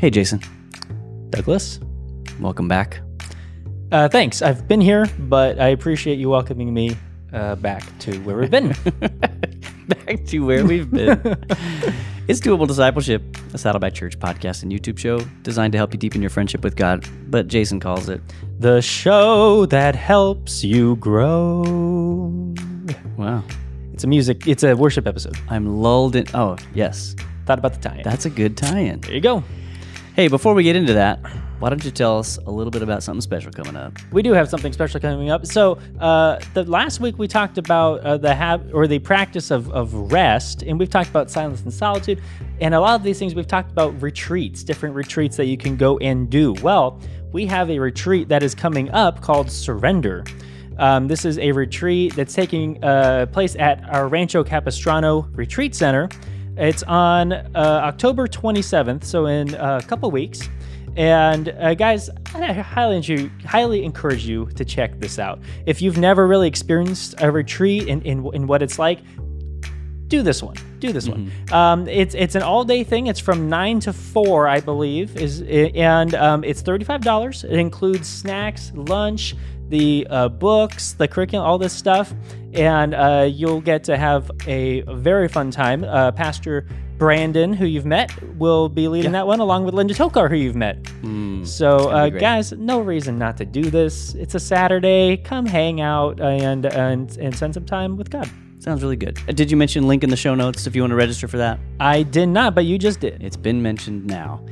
Hey, Jason. Douglas. Welcome back. Uh, thanks. I've been here, but I appreciate you welcoming me uh, back to where we've been. back to where we've been. it's Doable Discipleship, a Saddleback Church podcast and YouTube show designed to help you deepen your friendship with God, but Jason calls it the show that helps you grow. Wow. It's a music, it's a worship episode. I'm lulled in. Oh, yes. Thought about the tie in. That's a good tie in. There you go. Hey, before we get into that, why don't you tell us a little bit about something special coming up? We do have something special coming up. So, uh, the last week we talked about uh, the hab- or the practice of, of rest, and we've talked about silence and solitude, and a lot of these things we've talked about retreats, different retreats that you can go and do. Well, we have a retreat that is coming up called Surrender. Um, this is a retreat that's taking uh, place at our Rancho Capistrano Retreat Center. It's on uh, October 27th, so in a couple weeks. And uh, guys, I highly, highly encourage you to check this out. If you've never really experienced a retreat in, in, in what it's like, do this one. Do this mm-hmm. one. Um, it's it's an all day thing. It's from nine to four, I believe, is and um, it's thirty five dollars. It includes snacks, lunch, the uh, books, the curriculum, all this stuff, and uh, you'll get to have a very fun time. Uh, Pastor Brandon, who you've met, will be leading yeah. that one, along with Linda Tokar, who you've met. Mm, so, uh, guys, no reason not to do this. It's a Saturday. Come hang out and and and spend some time with God. Sounds really good. Uh, did you mention link in the show notes if you want to register for that? I did not, but you just did. It's been mentioned now.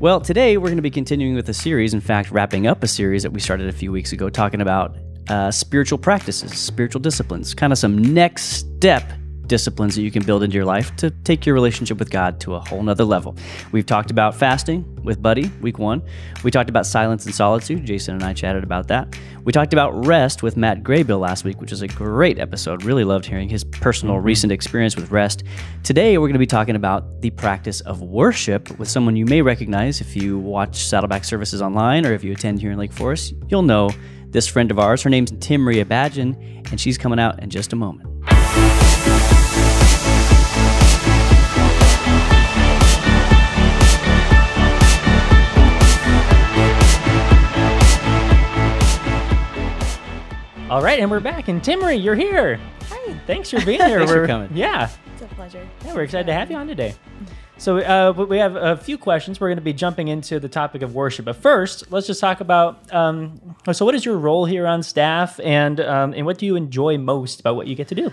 Well, today we're going to be continuing with a series, in fact, wrapping up a series that we started a few weeks ago, talking about uh, spiritual practices, spiritual disciplines, kind of some next step disciplines that you can build into your life to take your relationship with God to a whole nother level. We've talked about fasting with Buddy, week one. We talked about silence and solitude. Jason and I chatted about that. We talked about rest with Matt Graybill last week, which is a great episode. Really loved hearing his personal mm-hmm. recent experience with rest. Today, we're going to be talking about the practice of worship with someone you may recognize if you watch Saddleback services online or if you attend here in Lake Forest. You'll know this friend of ours. Her name's Timria Badgen, and she's coming out in just a moment. All right, and we're back. And Timmery, you're here. Hi. Thanks for being here. Thanks we're, for coming. Yeah. It's a pleasure. Yeah, we're excited to have you on today. So uh, we have a few questions. We're going to be jumping into the topic of worship, but first, let's just talk about. Um, so, what is your role here on staff, and um, and what do you enjoy most about what you get to do?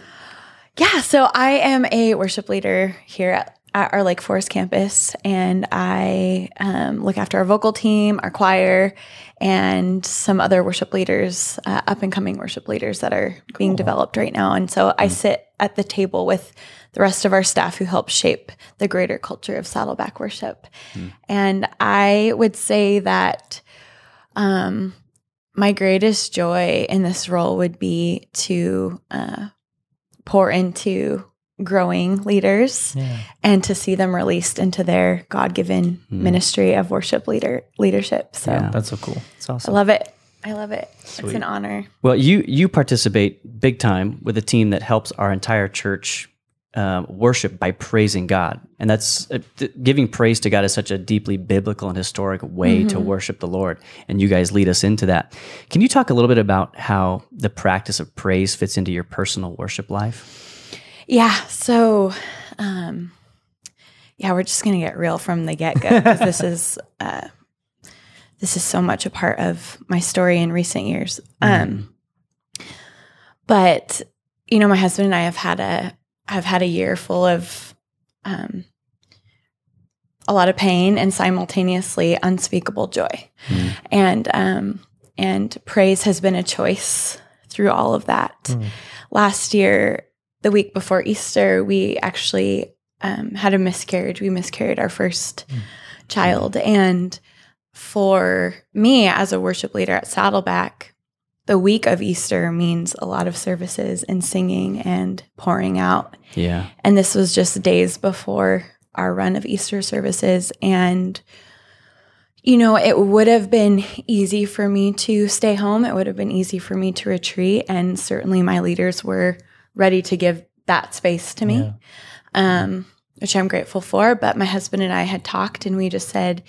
Yeah, so I am a worship leader here at, at our Lake Forest campus, and I um, look after our vocal team, our choir, and some other worship leaders, uh, up and coming worship leaders that are cool. being developed right now. And so I mm. sit at the table with the rest of our staff who help shape the greater culture of Saddleback worship. Mm. And I would say that um, my greatest joy in this role would be to uh, pour into growing leaders yeah. and to see them released into their god-given mm. ministry of worship leader leadership so yeah, that's so cool it's awesome i love it i love it Sweet. it's an honor well you you participate big time with a team that helps our entire church um, worship by praising God. And that's uh, th- giving praise to God is such a deeply biblical and historic way mm-hmm. to worship the Lord. And you guys lead us into that. Can you talk a little bit about how the practice of praise fits into your personal worship life? Yeah. So, um, yeah, we're just going to get real from the get go because this is. Uh, this is so much a part of my story in recent years. Um, mm. But you know, my husband and I have had a have had a year full of um, a lot of pain and simultaneously unspeakable joy. Mm. And um, and praise has been a choice through all of that. Mm. Last year, the week before Easter, we actually um, had a miscarriage. We miscarried our first mm. child, and for me as a worship leader at Saddleback, the week of Easter means a lot of services and singing and pouring out. Yeah. And this was just days before our run of Easter services. And, you know, it would have been easy for me to stay home. It would have been easy for me to retreat. And certainly my leaders were ready to give that space to me, yeah. um, which I'm grateful for. But my husband and I had talked and we just said,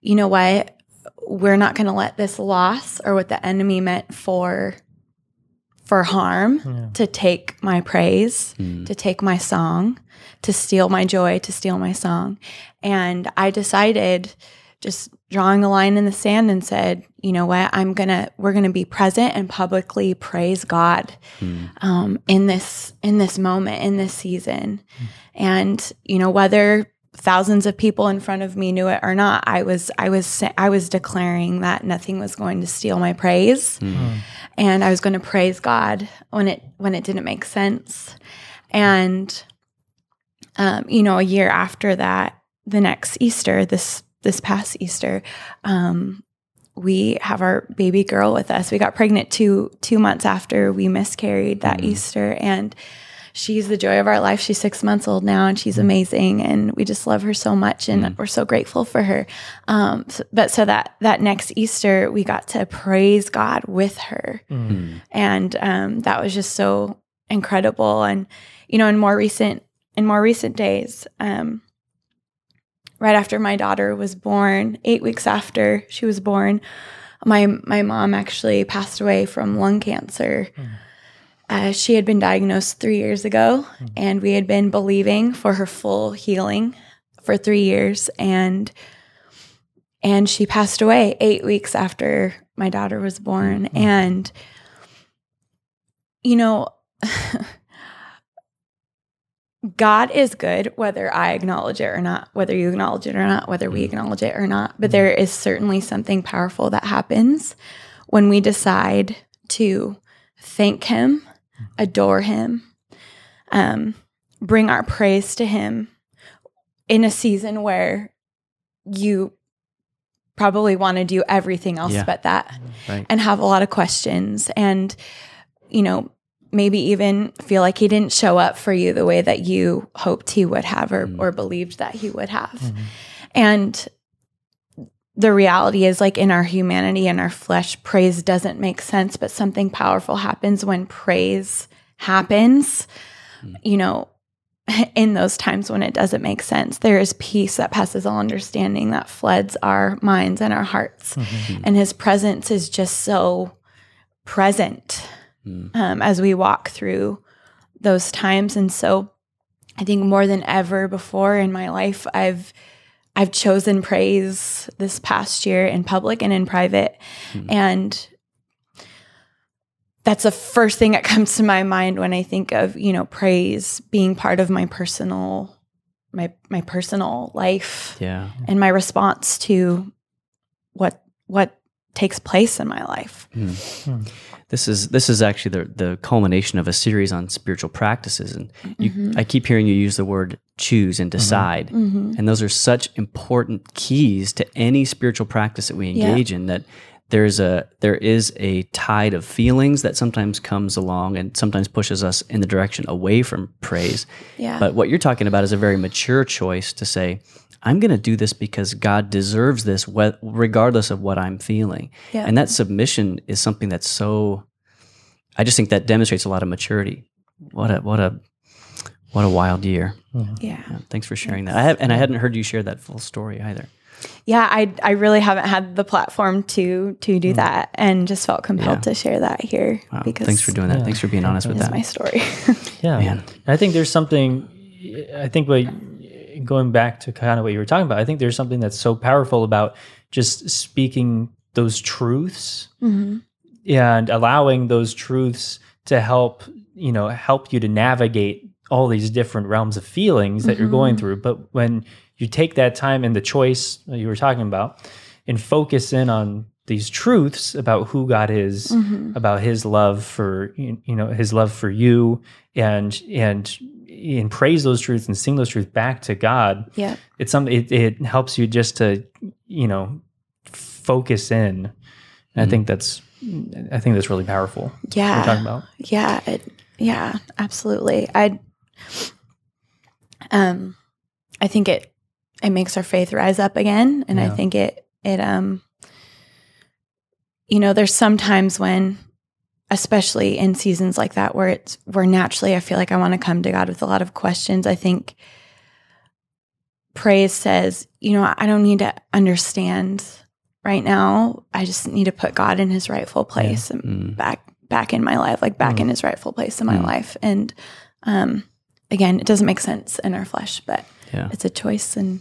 you know what? We're not going to let this loss or what the enemy meant for for harm Yeah. to take my praise, Mm. to take my song, to steal my joy, to steal my song. And I decided just drawing a line in the sand and said, you know what, I'm gonna we're gonna be present and publicly praise God Mm. um, in this in this moment in this season, and you know whether thousands of people in front of me knew it or not, I was I was I was declaring that nothing was going to steal my praise Mm. and I was going to praise God when it when it didn't make sense. And um, you know, a year after that, the next Easter, this this past Easter, um, we have our baby girl with us. We got pregnant two two months after we miscarried that Mhm. Easter, and she's the joy of our life. She's six months old now, and she's amazing, and we just love her so much, and Mhm. we're so grateful for her. Um, so- but so that that next Easter, we got to praise God with her, Mm. Mm. and um, that was just so incredible. And you know, in more recent in more recent days, um, right after my daughter was born, eight weeks after she was born, my my mom actually passed away from lung cancer. Mm. Uh, she had been diagnosed three years ago, Mm. and we had been believing for her full healing for three years, and and she passed away eight weeks after my daughter was born, Mm. and you know. God is good, whether I acknowledge it or not, whether you acknowledge it or not, whether we Mhm. acknowledge it or not. But there is certainly something powerful that happens when we decide to thank Him, adore Him, um, bring our praise to Him in a season where you probably want to do everything else Yeah. but that Right. and have a lot of questions and you know maybe even feel like he didn't show up for you the way that you hoped he would have or, Mm. or believed that he would have Mhm. and the reality is like in our humanity and our flesh praise doesn't make sense but something powerful happens when praise happens Mm. you know in those times when it doesn't make sense there is peace that passes all understanding that floods our minds and our hearts Mhm. and his presence is just so present Mm. um, as we walk through those times and so i think more than ever before in my life i've i've chosen praise this past year in public and in private Mhm. and that's the first thing that comes to my mind when i think of you know praise being part of my personal my my personal life Yeah. and my response to what what takes place in my life. Mm. This is this is actually the the culmination of a series on spiritual practices, and you, Mhm. I keep hearing you use the word choose and decide, Mhm. and those are such important keys to any spiritual practice that we Yeah. engage in. That there's a there is a tide of feelings that sometimes comes along and sometimes pushes us in the direction away from praise. Yeah. But what you're talking about is a very mature choice to say, I'm going to do this because God deserves this, whe- regardless of what I'm feeling. yeah. And that submission is something that's so. I just think that demonstrates a lot of maturity. What a what a what a wild year. Mhm. yeah. Yeah, thanks for sharing that. I have, and I hadn't heard you share that full story either. Yeah, I I really haven't had the platform to to do that and just felt compelled Yeah. to share that here Wow, because thanks for doing that. Yeah. Thanks for being honest with it's that. my story. Yeah. Man. I think there's something, I think what, going back to kind of what you were talking about, I think there's something that's so powerful about just speaking those truths Mhm. and allowing those truths to help, you know, help you to navigate all these different realms of feelings that you're going Mhm. through. But when you take that time and the choice you were talking about and focus in on these truths about who God is, Mhm. about his love for you you know his love for you and and and praise those truths and sing those truths back to God Yeah. it's something it, it helps you just to you know focus in and I Mhm. think that's I think that's really powerful Yeah. we're talking about Yeah, it, yeah, absolutely. I um I think it it makes our faith rise up again and I think it it um you know, there's sometimes when especially in seasons like that where it's where naturally I feel like I want to come to God with a lot of questions. I think praise says, you know, I don't need to understand right now. I just need to put God in his rightful place and Mm. back back in my life, like back Mm. in his rightful place in my Mm. life. And um again, it doesn't make sense in our flesh, but Yeah. it's a choice and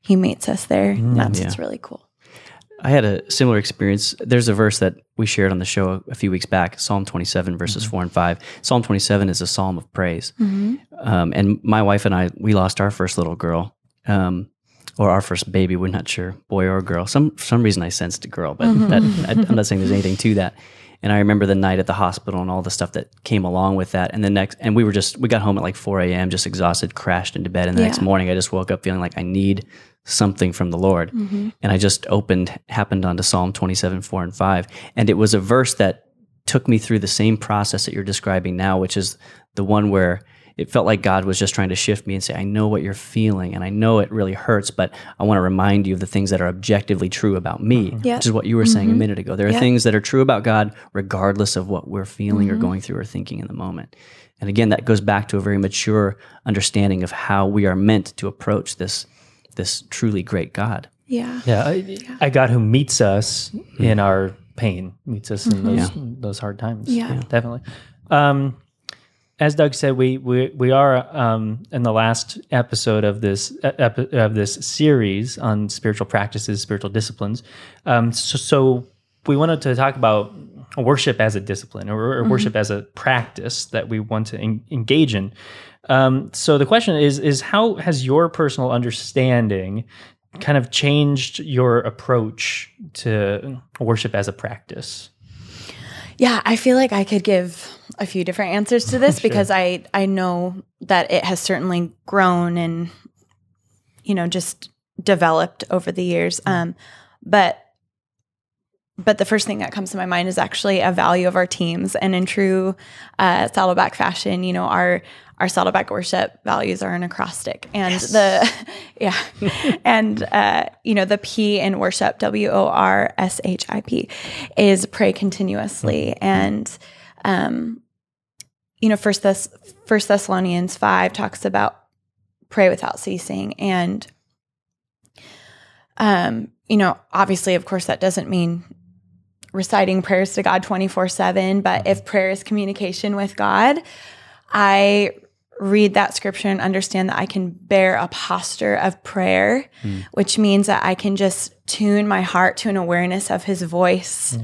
he meets us there. And that's Yeah. what's really cool. I had a similar experience. There's a verse that we shared on the show a few weeks back, Psalm 27, verses 4 and 5. Psalm 27 is a psalm of praise. Um, and my wife and I, we lost our first little girl, um, or our first baby. We're not sure, boy or girl. Some for some reason I sensed a girl, but that, I, I'm not saying there's anything to that. And I remember the night at the hospital and all the stuff that came along with that. And the next, and we were just, we got home at like 4 a.m., just exhausted, crashed into bed. And the next morning, I just woke up feeling like I need something from the Lord. Mm-hmm. And I just opened, happened onto Psalm 27, 4 and 5. And it was a verse that took me through the same process that you're describing now, which is the one where it felt like God was just trying to shift me and say, I know what you're feeling and I know it really hurts, but I want to remind you of the things that are objectively true about me, uh-huh. Yeah. which is what you were saying a mm-hmm. minute ago. There are Yeah. things that are true about God regardless of what we're feeling or mm-hmm. going through or thinking in the moment. And again, that goes back to a very mature understanding of how we are meant to approach this this truly great God. Yeah. Yeah, I, I God who meets us in our pain, meets us in those those hard times. Yeah. definitely. Um, as Doug said, we we we are um, in the last episode of this epi- of this series on spiritual practices, spiritual disciplines. Um, so, so we wanted to talk about worship as a discipline or, or worship as a practice that we want to en- engage in. Um, so the question is is how has your personal understanding kind of changed your approach to worship as a practice? Yeah, I feel like I could give a few different answers to this because I I know that it has certainly grown and you know just developed over the years. Um, but but the first thing that comes to my mind is actually a value of our teams, and in true uh, Saddleback fashion, you know our our Saddleback worship values are an acrostic, and the yeah, and uh, you know the P in worship W O R S H I P is pray continuously, and um, you know First Thess First Thessalonians five talks about pray without ceasing, and um, you know obviously, of course, that doesn't mean reciting prayers to God 24 7, but if prayer is communication with God, I read that scripture and understand that I can bear a posture of prayer, which means that I can just tune my heart to an awareness of his voice.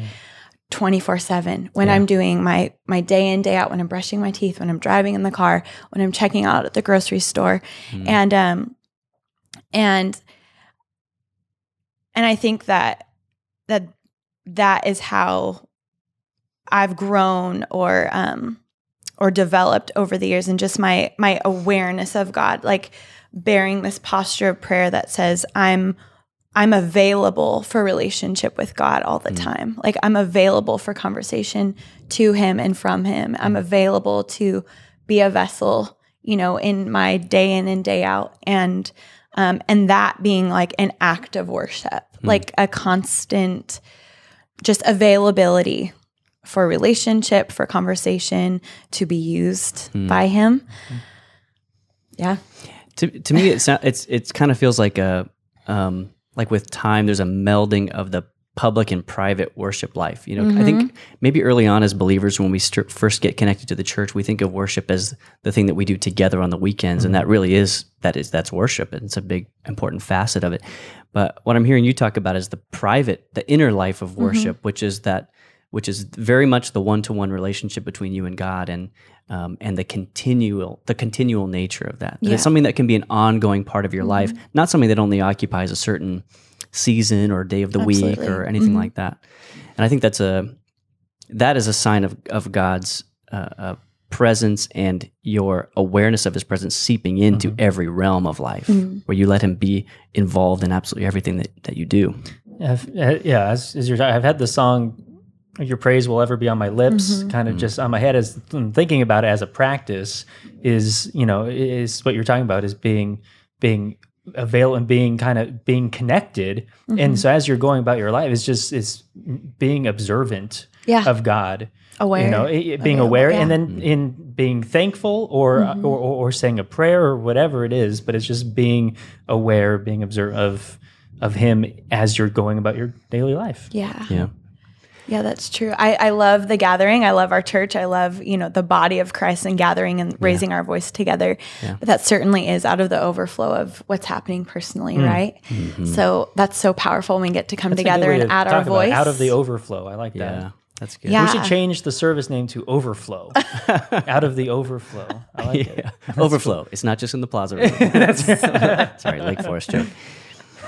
24 7 when i'm doing my my day in day out when i'm brushing my teeth when i'm driving in the car when i'm checking out at the grocery store. And um and and i think that that that is how i've grown or um or developed over the years and just my my awareness of god like bearing this posture of prayer that says i'm i'm available for relationship with god all the mm. time. Like i'm available for conversation to him and from him. I'm mm. available to be a vessel you know in my day in and day out. And um and that being like an act of worship mm. like a constant just availability for relationship, for conversation to be used mm. by him. Yeah. to to me it sounds it's it's kind of feels like a um like with time there's a melding of the public and private worship life you know? I think mm-hmm. maybe early on as believers when we st- first get connected to the church we think of worship as the thing that we do together on the weekends and mm-hmm. that really is that is that's worship and it's a big important facet of it. But what i'm hearing you talk about is the private the inner life of mm-hmm. worship which is that which is very much the one-to-one relationship between you and God, and um, and the continual the continual nature of that. That Yeah. It's something that can be an ongoing part of your life, not something that only occupies a certain season or day of the week or anything like that. And I think that's a that is a sign of of God's uh, uh, presence and your awareness of His presence seeping into every realm of life, where you let Him be involved in absolutely everything that, that you do. I've, uh, yeah, as, as you're, I've had the song "Your Praise Will Ever Be on My Lips" kind of just on my head as I'm thinking about it as a practice. Is you know is what you're talking about is being being avail and being kind of being connected. Mm-hmm. And so as you're going about your life, it's just it's being observant Yeah. of God. Aware. You know, it- it being Available, aware, yeah. and then in being thankful, or, Mm-hmm. or or saying a prayer, or whatever it is. But it's just being aware, being observant of of Him as you're going about your daily life. Yeah. Yeah. Yeah, that's true. I, I love the gathering. I love our church. I love, you know, the body of Christ and gathering and raising our voice together. But that certainly is out of the overflow of what's happening personally, mm. right? Mm-hmm. So that's so powerful when we get to come That's together way and to add our voice. out of the overflow. I like that. Yeah. That's good. Yeah. We should change the service name to Overflow. out of the overflow. I like it. Yeah. Overflow. It's not just in the plaza room. Sorry, Lake Forest joke.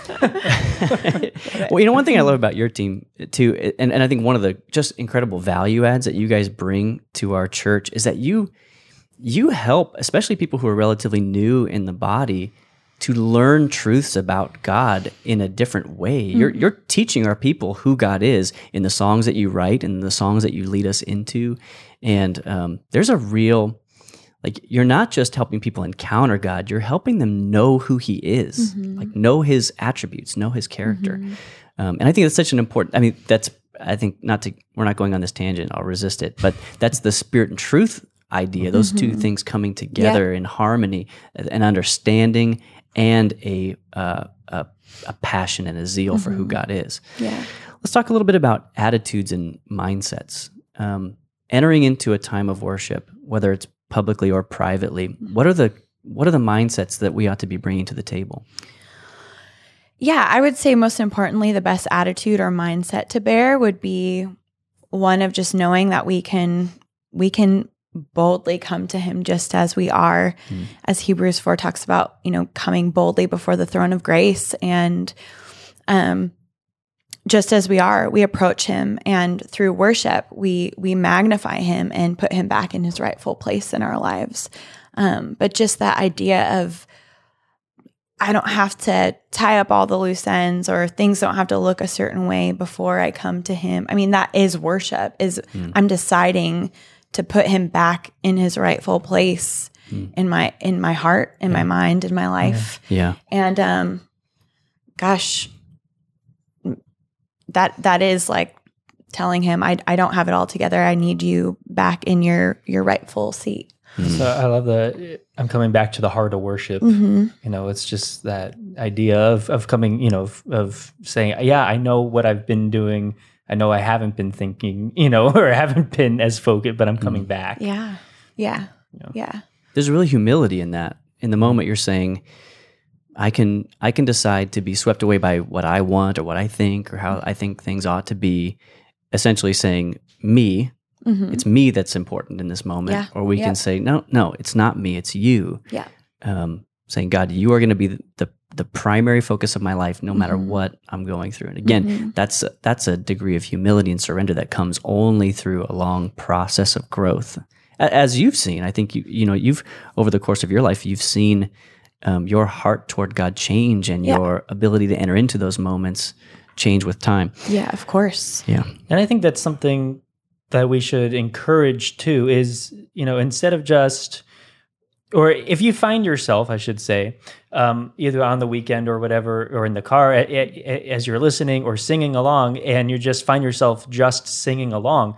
well, you know, one thing I love about your team too, and, and I think one of the just incredible value adds that you guys bring to our church is that you you help, especially people who are relatively new in the body, to learn truths about God in a different way. You're you're teaching our people who God is in the songs that you write and the songs that you lead us into, and um, there's a real like you're not just helping people encounter God, you're helping them know who He is, like know His attributes, know His character. Um, and I think that's such an important. I mean, that's I think not to we're not going on this tangent. I'll resist it, but that's the spirit and truth idea. Those two things coming together in harmony, an understanding and a uh, a, a passion and a zeal for who God is. yeah. Let's talk a little bit about attitudes and mindsets. Um, entering into a time of worship, whether it's publicly or privately, what are the what are the mindsets that we ought to be bringing to the table? Yeah, I would say most importantly, the best attitude or mindset to bear would be one of just knowing that we can we can boldly come to him just as we are as Hebrews 4 talks about, you know, coming boldly before the throne of grace and um just as we are, we approach him and through worship, we we magnify him and put him back in his rightful place in our lives. Um, but just that idea of I don't have to tie up all the loose ends or things don't have to look a certain way before I come to him. I mean, that is worship is I'm deciding to put him back in his rightful place in my in my heart, in my mind, in my life. Yeah. And um gosh that that is like telling him I I don't have it all together. I need you back in your your rightful seat. So I love the I'm coming back to the heart of worship. Mm-hmm. You know, it's just that idea of of coming, you know, of, of saying, yeah, I know what I've been doing. I know I haven't been thinking, you know, or haven't been as focused, but I'm coming back. Yeah. Yeah. Yeah. There's really humility in that. In the moment you're saying, I can I can decide to be swept away by what I want or what I think or how I think things ought to be, essentially saying me, Mhm. it's me that's important in this moment. Yeah. Or we can say, no, no, it's not me, it's you. Yeah. um, saying, God, you are going to be the, the the primary focus of my life, no matter Mhm. what I'm going through. And again, Mhm. that's that's a degree of humility and surrender that comes only through a long process of growth. A- As you've seen, I think you you know you've over the course of your life, you've seen um, your heart toward God change and Yeah. your ability to enter into those moments change with time. Yeah, of course. Yeah, And I think that's something that we should encourage too is, you know, instead of just, or if you find yourself, I should say, um, either on the weekend or whatever, or in the car a- a- a- as you're listening or singing along, and you just find yourself just singing along,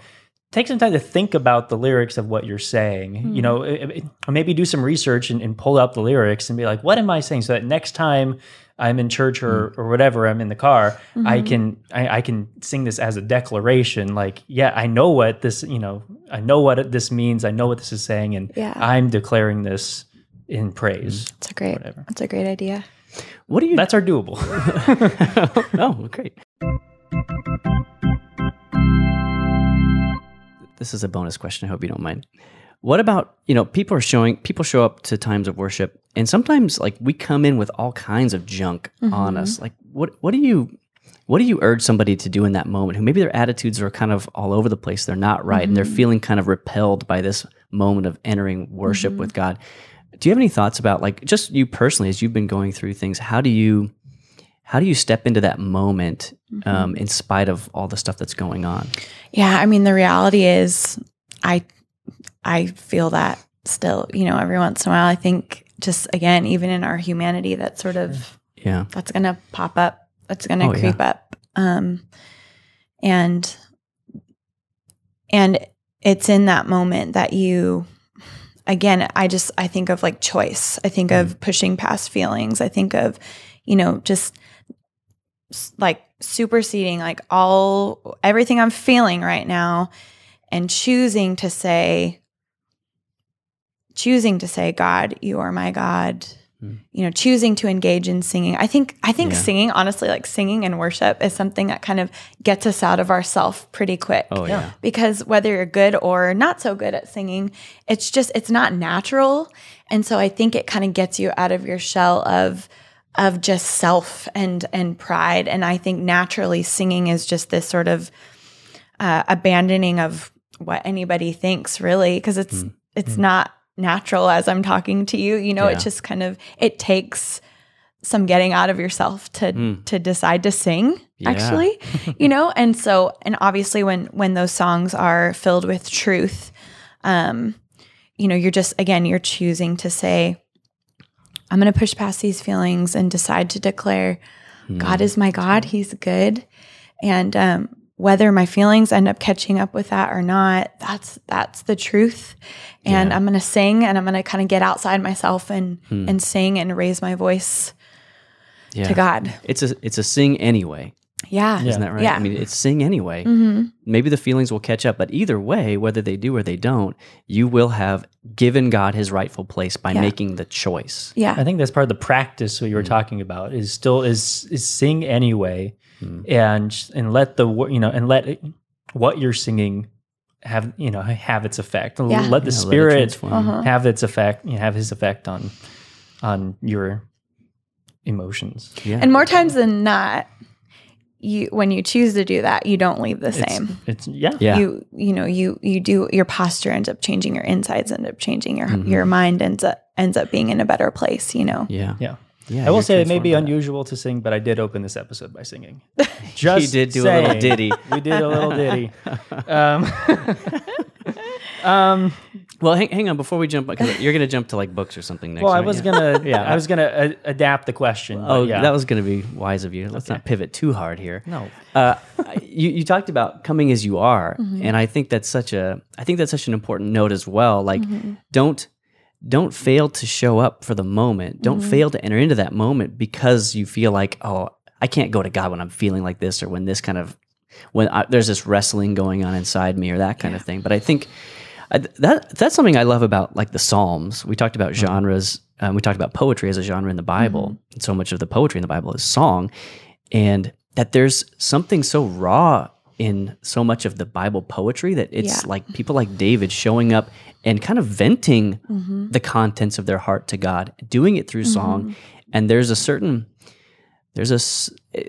take some time to think about the lyrics of what you're saying. You hmm. know, it- it- maybe do some research and, and pull out the lyrics and be like, what am I saying? So that next time I'm in church or, hmm. or whatever, I'm in the car, I mm-hmm. can I, I can sing this as a declaration. Like, yeah, I know what this, you know, I know what this means. I know what this is saying, and Yeah. I'm declaring this in praise. Mm. It's a great Whatever. that's a great idea. what do you? That's our doable. oh, great. This is a bonus question. I hope you don't mind. What about, you know, people are showing, people show up to times of worship and sometimes like we come in with all kinds of junk on mm-hmm. us. Like what, what do you, what do you urge somebody to do in that moment who maybe their attitudes are kind of all over the place? They're not right and they're mm-hmm. feeling kind of repelled by this moment of entering worship with mm-hmm. God. Do you have any thoughts about like just you personally, as you've been going through things, how do you, how do you step into that moment um, in spite of all the stuff that's going on? Yeah, I mean the reality is I I feel that still, you know, every once in a while I think just again, even in our humanity, that sort of Yeah. that's going to pop up. That's going to Oh, yeah. creep up. Um, and and it's in that moment that you again i just i think of like choice i think Mm. of pushing past feelings i think of you know just like superseding like all everything i'm feeling right now and choosing to say choosing to say god you are my god Mm. you know choosing to engage in singing i think i think Yeah. singing honestly like singing and worship is something that kind of gets us out of ourself pretty quick Oh yeah. because whether you're good or not so good at singing it's just it's not natural and so i think it kind of gets you out of your shell of of just self and and pride and i think naturally singing is just this sort of uh, abandoning of what anybody thinks really because it's it's not natural as i'm talking to you you know Yeah. it just kind of it takes some getting out of yourself to Mm. to decide to sing Yeah. actually you know and so and obviously when when those songs are filled with truth um you know you're just again you're choosing to say i'm going to push past these feelings and decide to declare Hmm. god is my god he's good and um whether my feelings end up catching up with that or not that's that's the truth and Yeah. i'm going to sing and i'm going to kind of get outside myself and Hmm. and sing and raise my voice Yeah. to god It's a it's a sing anyway. Yeah Isn't that right? Yeah. I mean, it's sing anyway. hmm Maybe the feelings will catch up, but either way, whether they do or they don't, you will have given God his rightful place by Yeah. making the choice. yeah I think that's part of the practice what you were talking about is still is is sing anyway, and and let the wo- you know and let it, what you're singing have you know have its effect. Yeah. Let the Yeah, let it spirit. Uh-huh. have its effect. You know, have his effect on on your emotions. Yeah. And more times than not, you when you choose to do that, you don't leave the It's- same. It's yeah. yeah. You you know you you do your posture ends up changing, your insides end up changing, your Mhm. your mind ends up ends up being in a better place. You know. yeah. Yeah. Yeah. I will say it may be transformed by unusual to sing, but I did open this episode by singing. that. Just He did do a little ditty. We did a little ditty. Um, um, Well, hang, hang on before we jump because you're going to jump to like books or something next. well, I was Yeah. gonna, Yeah. I was gonna uh, adapt the question. Oh, yeah. that was going to be wise of you. Let's not pivot too hard here. no. Uh, you, you talked about coming as you are, and I think that's such a I think that's such an important note as well. Like, don't don't fail to show up for the moment. Don't fail to enter into that moment because you feel like, oh, I can't go to God when I'm feeling like this or when this kind of when I, there's this wrestling going on inside me or that kind of thing. But I think I, that that's something I love about like the Psalms. We talked about genres. Um, we talked about poetry as a genre in the Bible. And so much of the poetry in the Bible is song, and that there's something so raw in so much of the Bible poetry that it's Yeah. like people like David showing up and kind of venting Mm-hmm. the contents of their heart to God, doing it through song. And there's a certain there's a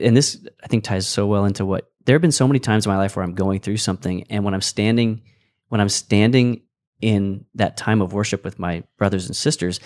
and this I think ties so well into what there have been so many times in my life where I'm going through something and when I'm standing when I'm standing in that time of worship with my brothers and sisters,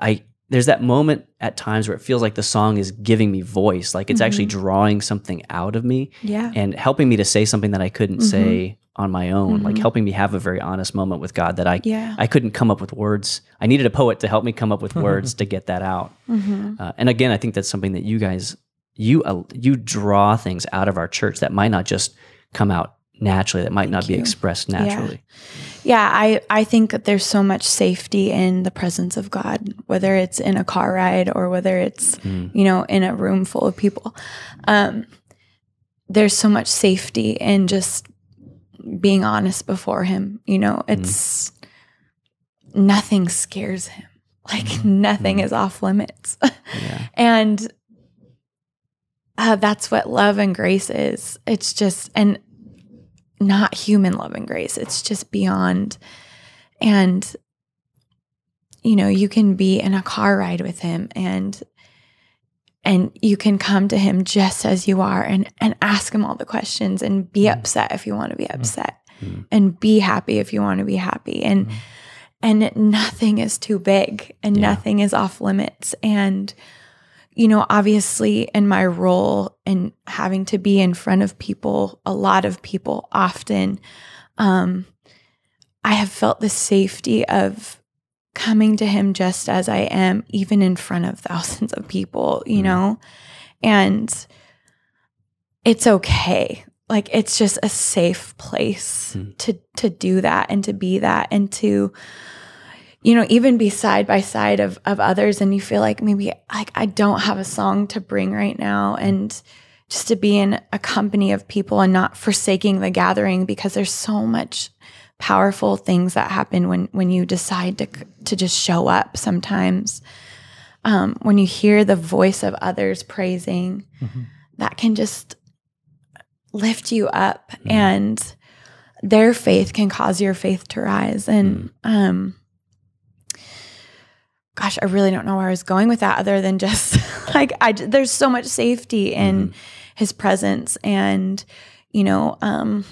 I there's that moment at times where it feels like the song is giving me voice, like it's actually drawing something out of me Yeah. and helping me to say something that I couldn't Mhm. say on my own, like Mhm. helping me have a very honest moment with God that I Yeah. I couldn't come up with words. I needed a poet to help me come up with words to get that out. hmm Uh, and again, I think that's something that you guys you uh, you draw things out of our church that might not just come out naturally, that might not be expressed naturally. Yeah, I, I think that there's so much safety in the presence of God, whether it's in a car ride or whether it's, Mm. you know, in a room full of people. Um, there's so much safety in just being honest before Him. You know, it's nothing scares Him. Like nothing is off limits. Yeah. and uh, that's what love and grace is. It's just, and not human love and grace. It's just beyond. And, you know, you can be in a car ride with him and, and you can come to him just as you are and, and ask him all the questions and be upset if you want to be upset Mm. and be happy if you want to be happy. And, Mm. and nothing is too big and Yeah. nothing is off limits. And, you know, obviously in my role and having to be in front of people, a lot of people often, um, I have felt the safety of coming to him just as I am, even in front of thousands of people, you know? And it's okay. Like it's just a safe place to to do that and to be that and to you know even be side by side of of others and you feel like maybe like I don't have a song to bring right now. And just to be in a company of people and not forsaking the gathering because there's so much powerful things that happen when when you decide to to just show up sometimes. Um, when you hear the voice of others praising that can just lift you up and their faith can cause your faith to rise. And um gosh i really don't know where i was going with that other than just like i there's so much safety in mm-hmm. his presence and you know um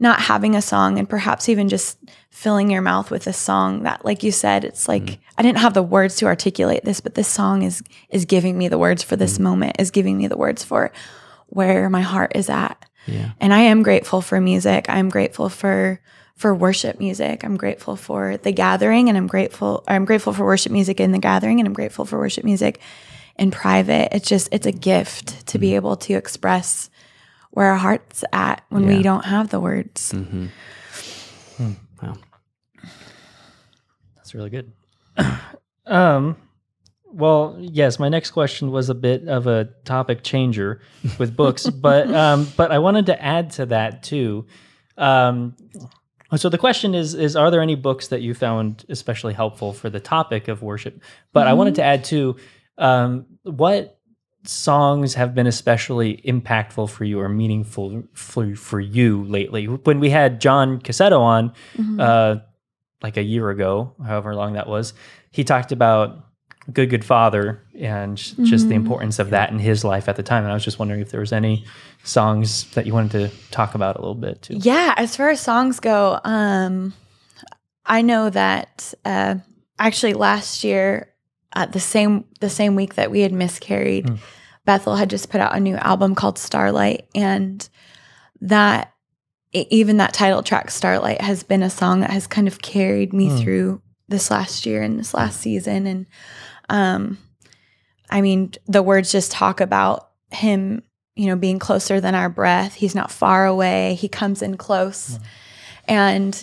not having a song and perhaps even just filling your mouth with a song that like you said it's like mm-hmm. i didn't have the words to articulate this but this song is is giving me the words for this mm-hmm. moment is giving me the words for where my heart is at. Yeah. and i am grateful for music. I'm grateful for for worship music i'm grateful for the gathering and i'm grateful i'm grateful for worship music in the gathering and i'm grateful for worship music in private it's just it's a gift to be able to express where our heart's at when Yeah. we don't have the words Mm-hmm. Wow. That's really good. um, well, yes, my next question was a bit of a topic changer with books, but um, but I wanted to add to that too. Um, so the question is is are there any books that you found especially helpful for the topic of worship? But I wanted to add too um, what songs have been especially impactful for you or meaningful for for you lately? When we had John Cassetto on, uh, like a year ago, however long that was, he talked about Good Good Father and just the importance of that in his life at the time. And I was just wondering if there was any songs that you wanted to talk about a little bit too. Yeah, as far as songs go, um, I know that uh, actually last year, uh, the same the same week that we had miscarried, Bethel had just put out a new album called Starlight, and that even that title track Starlight has been a song that has kind of carried me through this last year and this last season, and um, I mean the words just talk about him you know, being closer than our breath. He's not far away. He comes in close. And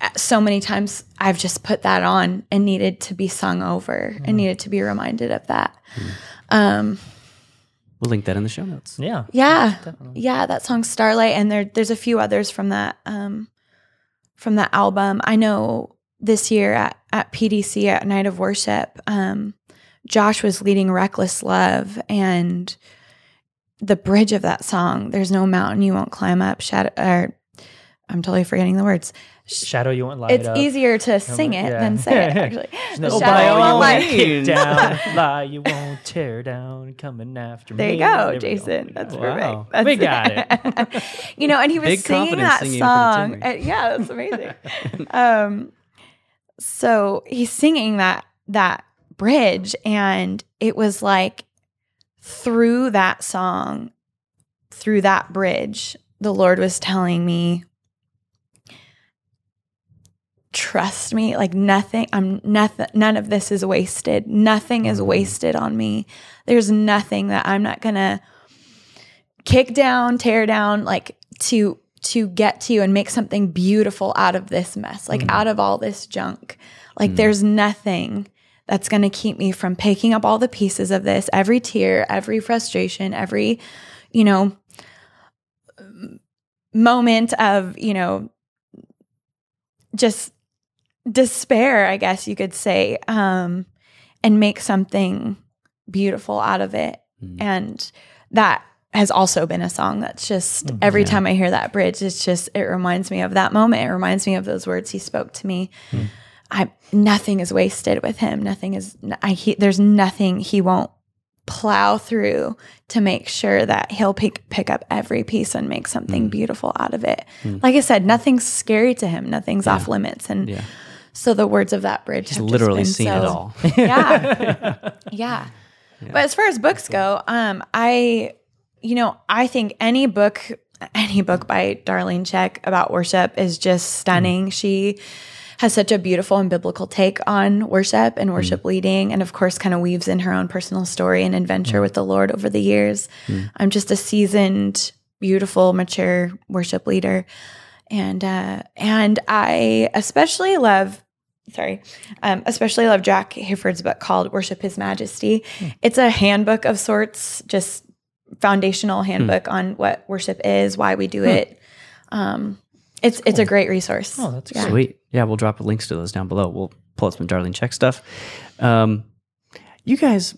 uh, so many times I've just put that on and needed to be sung over and needed to be reminded of that. Um, We'll link that in the show notes. Yeah. yeah. Definitely. Yeah, that song Starlight and there there's a few others from that um from that album. I know this year at, at PDC at Night of Worship, um Josh was leading Reckless Love and the bridge of that song, there's no mountain you won't climb up, shadow or I'm totally forgetting the words. Shadow you won't light It's up. easier to sing it yeah. than say it actually. No, shadow you won't light- kick down, lie you won't tear down, coming after There me. you go, we Jason. That's Wow. perfect. That's We got it. you know, and he was Big singing that singing song. Uh, yeah, that's amazing. um, so he's singing that that bridge, and it was like through that song, through that bridge, the Lord was telling me trust me like nothing i'm nothing none of this is wasted. Nothing is mm-hmm. wasted on me. There's nothing that i'm not gonna kick down tear down like to to get to you and make something beautiful out of this mess like out of all this junk like there's nothing that's going to keep me from picking up all the pieces of this every tear every frustration every you know moment of you know just despair, I guess you could say, um, and make something beautiful out of it. Mm. And that has also been a song that's just mm, every time I hear that bridge, it's just it reminds me of that moment. It reminds me of those words he spoke to me. Hmm. I nothing is wasted with him. Nothing is. I he, there's nothing he won't plow through to make sure that he'll pick pick up every piece and make something hmm. beautiful out of it. Hmm. Like I said, nothing's scary to him. Nothing's off limits. And Yeah. so the words of that bridge He's literally seen so- it all. Yeah. yeah. But as far as books go, um, I, you know, I think any book, any book by Darlene Zschech about worship is just stunning. Mm. She has such a beautiful and biblical take on worship and worship mm. leading, and of course, kind of weaves in her own personal story and adventure mm. with the Lord over the years. I'm just a seasoned, beautiful, mature worship leader, and uh, and I especially love. Sorry, um, especially love Jack Hayford's book called "Worship His Majesty." Hmm. It's a handbook of sorts, just foundational handbook on what worship is, why we do it. Um, it's it's a great resource. Oh, that's Yeah. Sweet. Yeah, we'll drop links to those down below. We'll pull up some Darlene Zschech stuff. Um, you guys,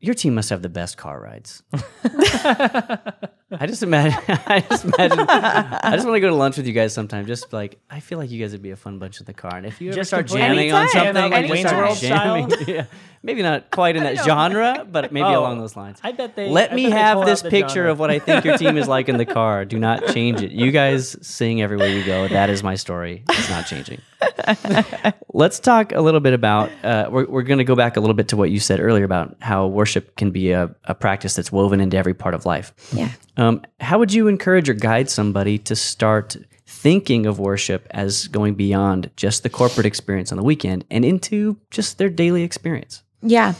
your team must have the best car rides. I just imagine. I just imagine. I just want to go to lunch with you guys sometime. Just like I feel like you guys would be a fun bunch in the car. And if you ever Just start jamming on something, Like you Wayne's World jamming. yeah, maybe not quite in that genre, but maybe Oh, along those lines. I bet they. Let I me have this picture genre. of what I think your team is like in the car. Do not change it. You guys sing everywhere you go. That is my story. It's not changing. Let's talk a little bit about. Uh, we're we're going to go back a little bit to what you said earlier about how worship can be a, a practice that's woven into every part of life. Yeah. Um, how would you encourage or guide somebody to start thinking of worship as going beyond just the corporate experience on the weekend and into just their daily experience? Yeah.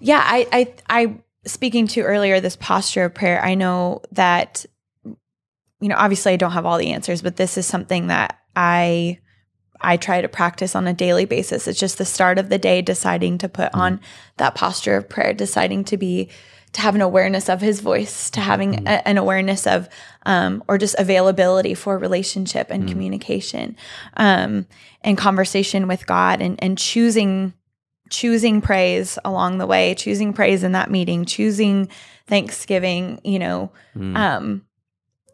Yeah. I, I, I, speaking to earlier, this posture of prayer, I know that, you know, obviously I don't have all the answers, but this is something that I, I try to practice on a daily basis. It's just the start of the day, deciding to put on that posture of prayer, deciding to be, to have an awareness of his voice, to having a, an awareness of, um, or just availability for relationship and communication, um, and conversation with God and, and choosing, choosing praise along the way, choosing praise in that meeting, choosing thanksgiving, you know, um,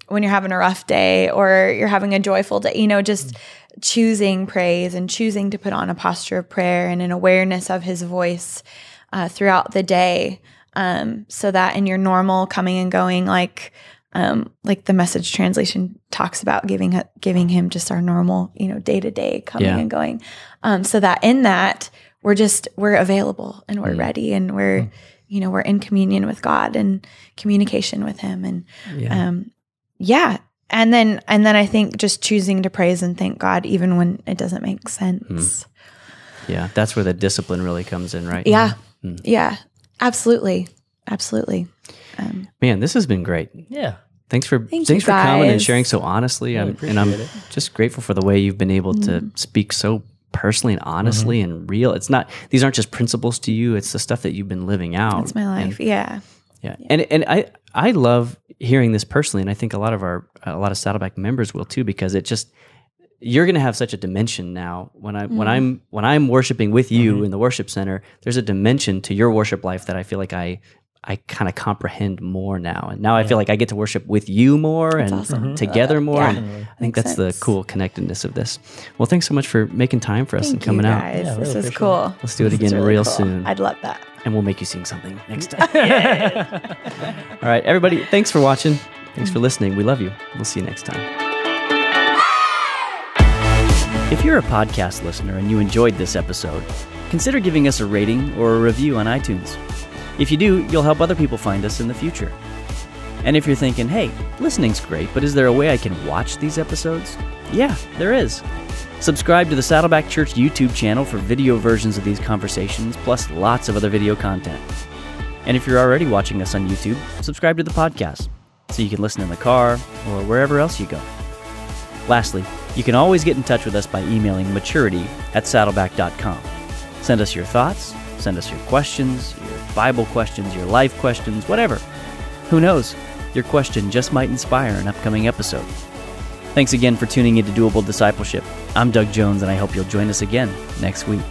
when you're having a rough day or you're having a joyful day, you know, just choosing praise and choosing to put on a posture of prayer and an awareness of his voice uh, throughout the day. Um, so that in your normal coming and going, like, um, like the message translation talks about giving giving him just our normal, you know, day to day coming Yeah. and going. Um, so that in that we're just we're available and we're ready and we're you know we're in communion with God and communication with Him and Yeah. um, yeah. And then and then I think just choosing to praise and thank God even when it doesn't make sense. Yeah, that's where the discipline really comes in, right? Yeah, yeah, absolutely, absolutely. Um, Man, this has been great. Yeah. Thanks for Thank thanks for coming and sharing so honestly. I'm, and I'm appreciate just grateful for the way you've been able to Mm. speak so personally and honestly Mm-hmm. and real. It's not these aren't just principles to you. It's the stuff that you've been living out. it's my life. yeah, Yeah. And and I I love hearing this personally and I think a lot of our a lot of Saddleback members will too because it just you're going to have such a dimension now when I when I'm mm-hmm. when I'm worshiping with you mm-hmm. in the worship center there's a dimension to your worship life that I feel like I I kind of comprehend more now and now I feel like I get to worship with you more and awesome. Mm-hmm. together more Yeah. and I think Makes that's sense. the cool connectedness of this. Well, thanks so much for making time for us thank and coming you out guys. Yeah, this is appreciate cool. Let's do it This again really real cool. soon. I'd love that. And we'll make you sing something next time. All right, everybody, thanks for watching. Thanks for listening. We love you. We'll see you next time. If you're a podcast listener and you enjoyed this episode, consider giving us a rating or a review on iTunes. If you do, you'll help other people find us in the future. And if you're thinking, hey, listening's great, but is there a way I can watch these episodes? Yeah, there is. Subscribe to the Saddleback Church YouTube channel for video versions of these conversations, plus lots of other video content. And if you're already watching us on YouTube, subscribe to the podcast so you can listen in the car or wherever else you go. Lastly, you can always get in touch with us by emailing maturity at saddleback.com. Send us your thoughts, send us your questions, your Bible questions, your life questions, whatever. Who knows? Your question just might inspire an upcoming episode. Thanks again for tuning into Doable Discipleship. I'm Doug Jones, and I hope you'll join us again next week.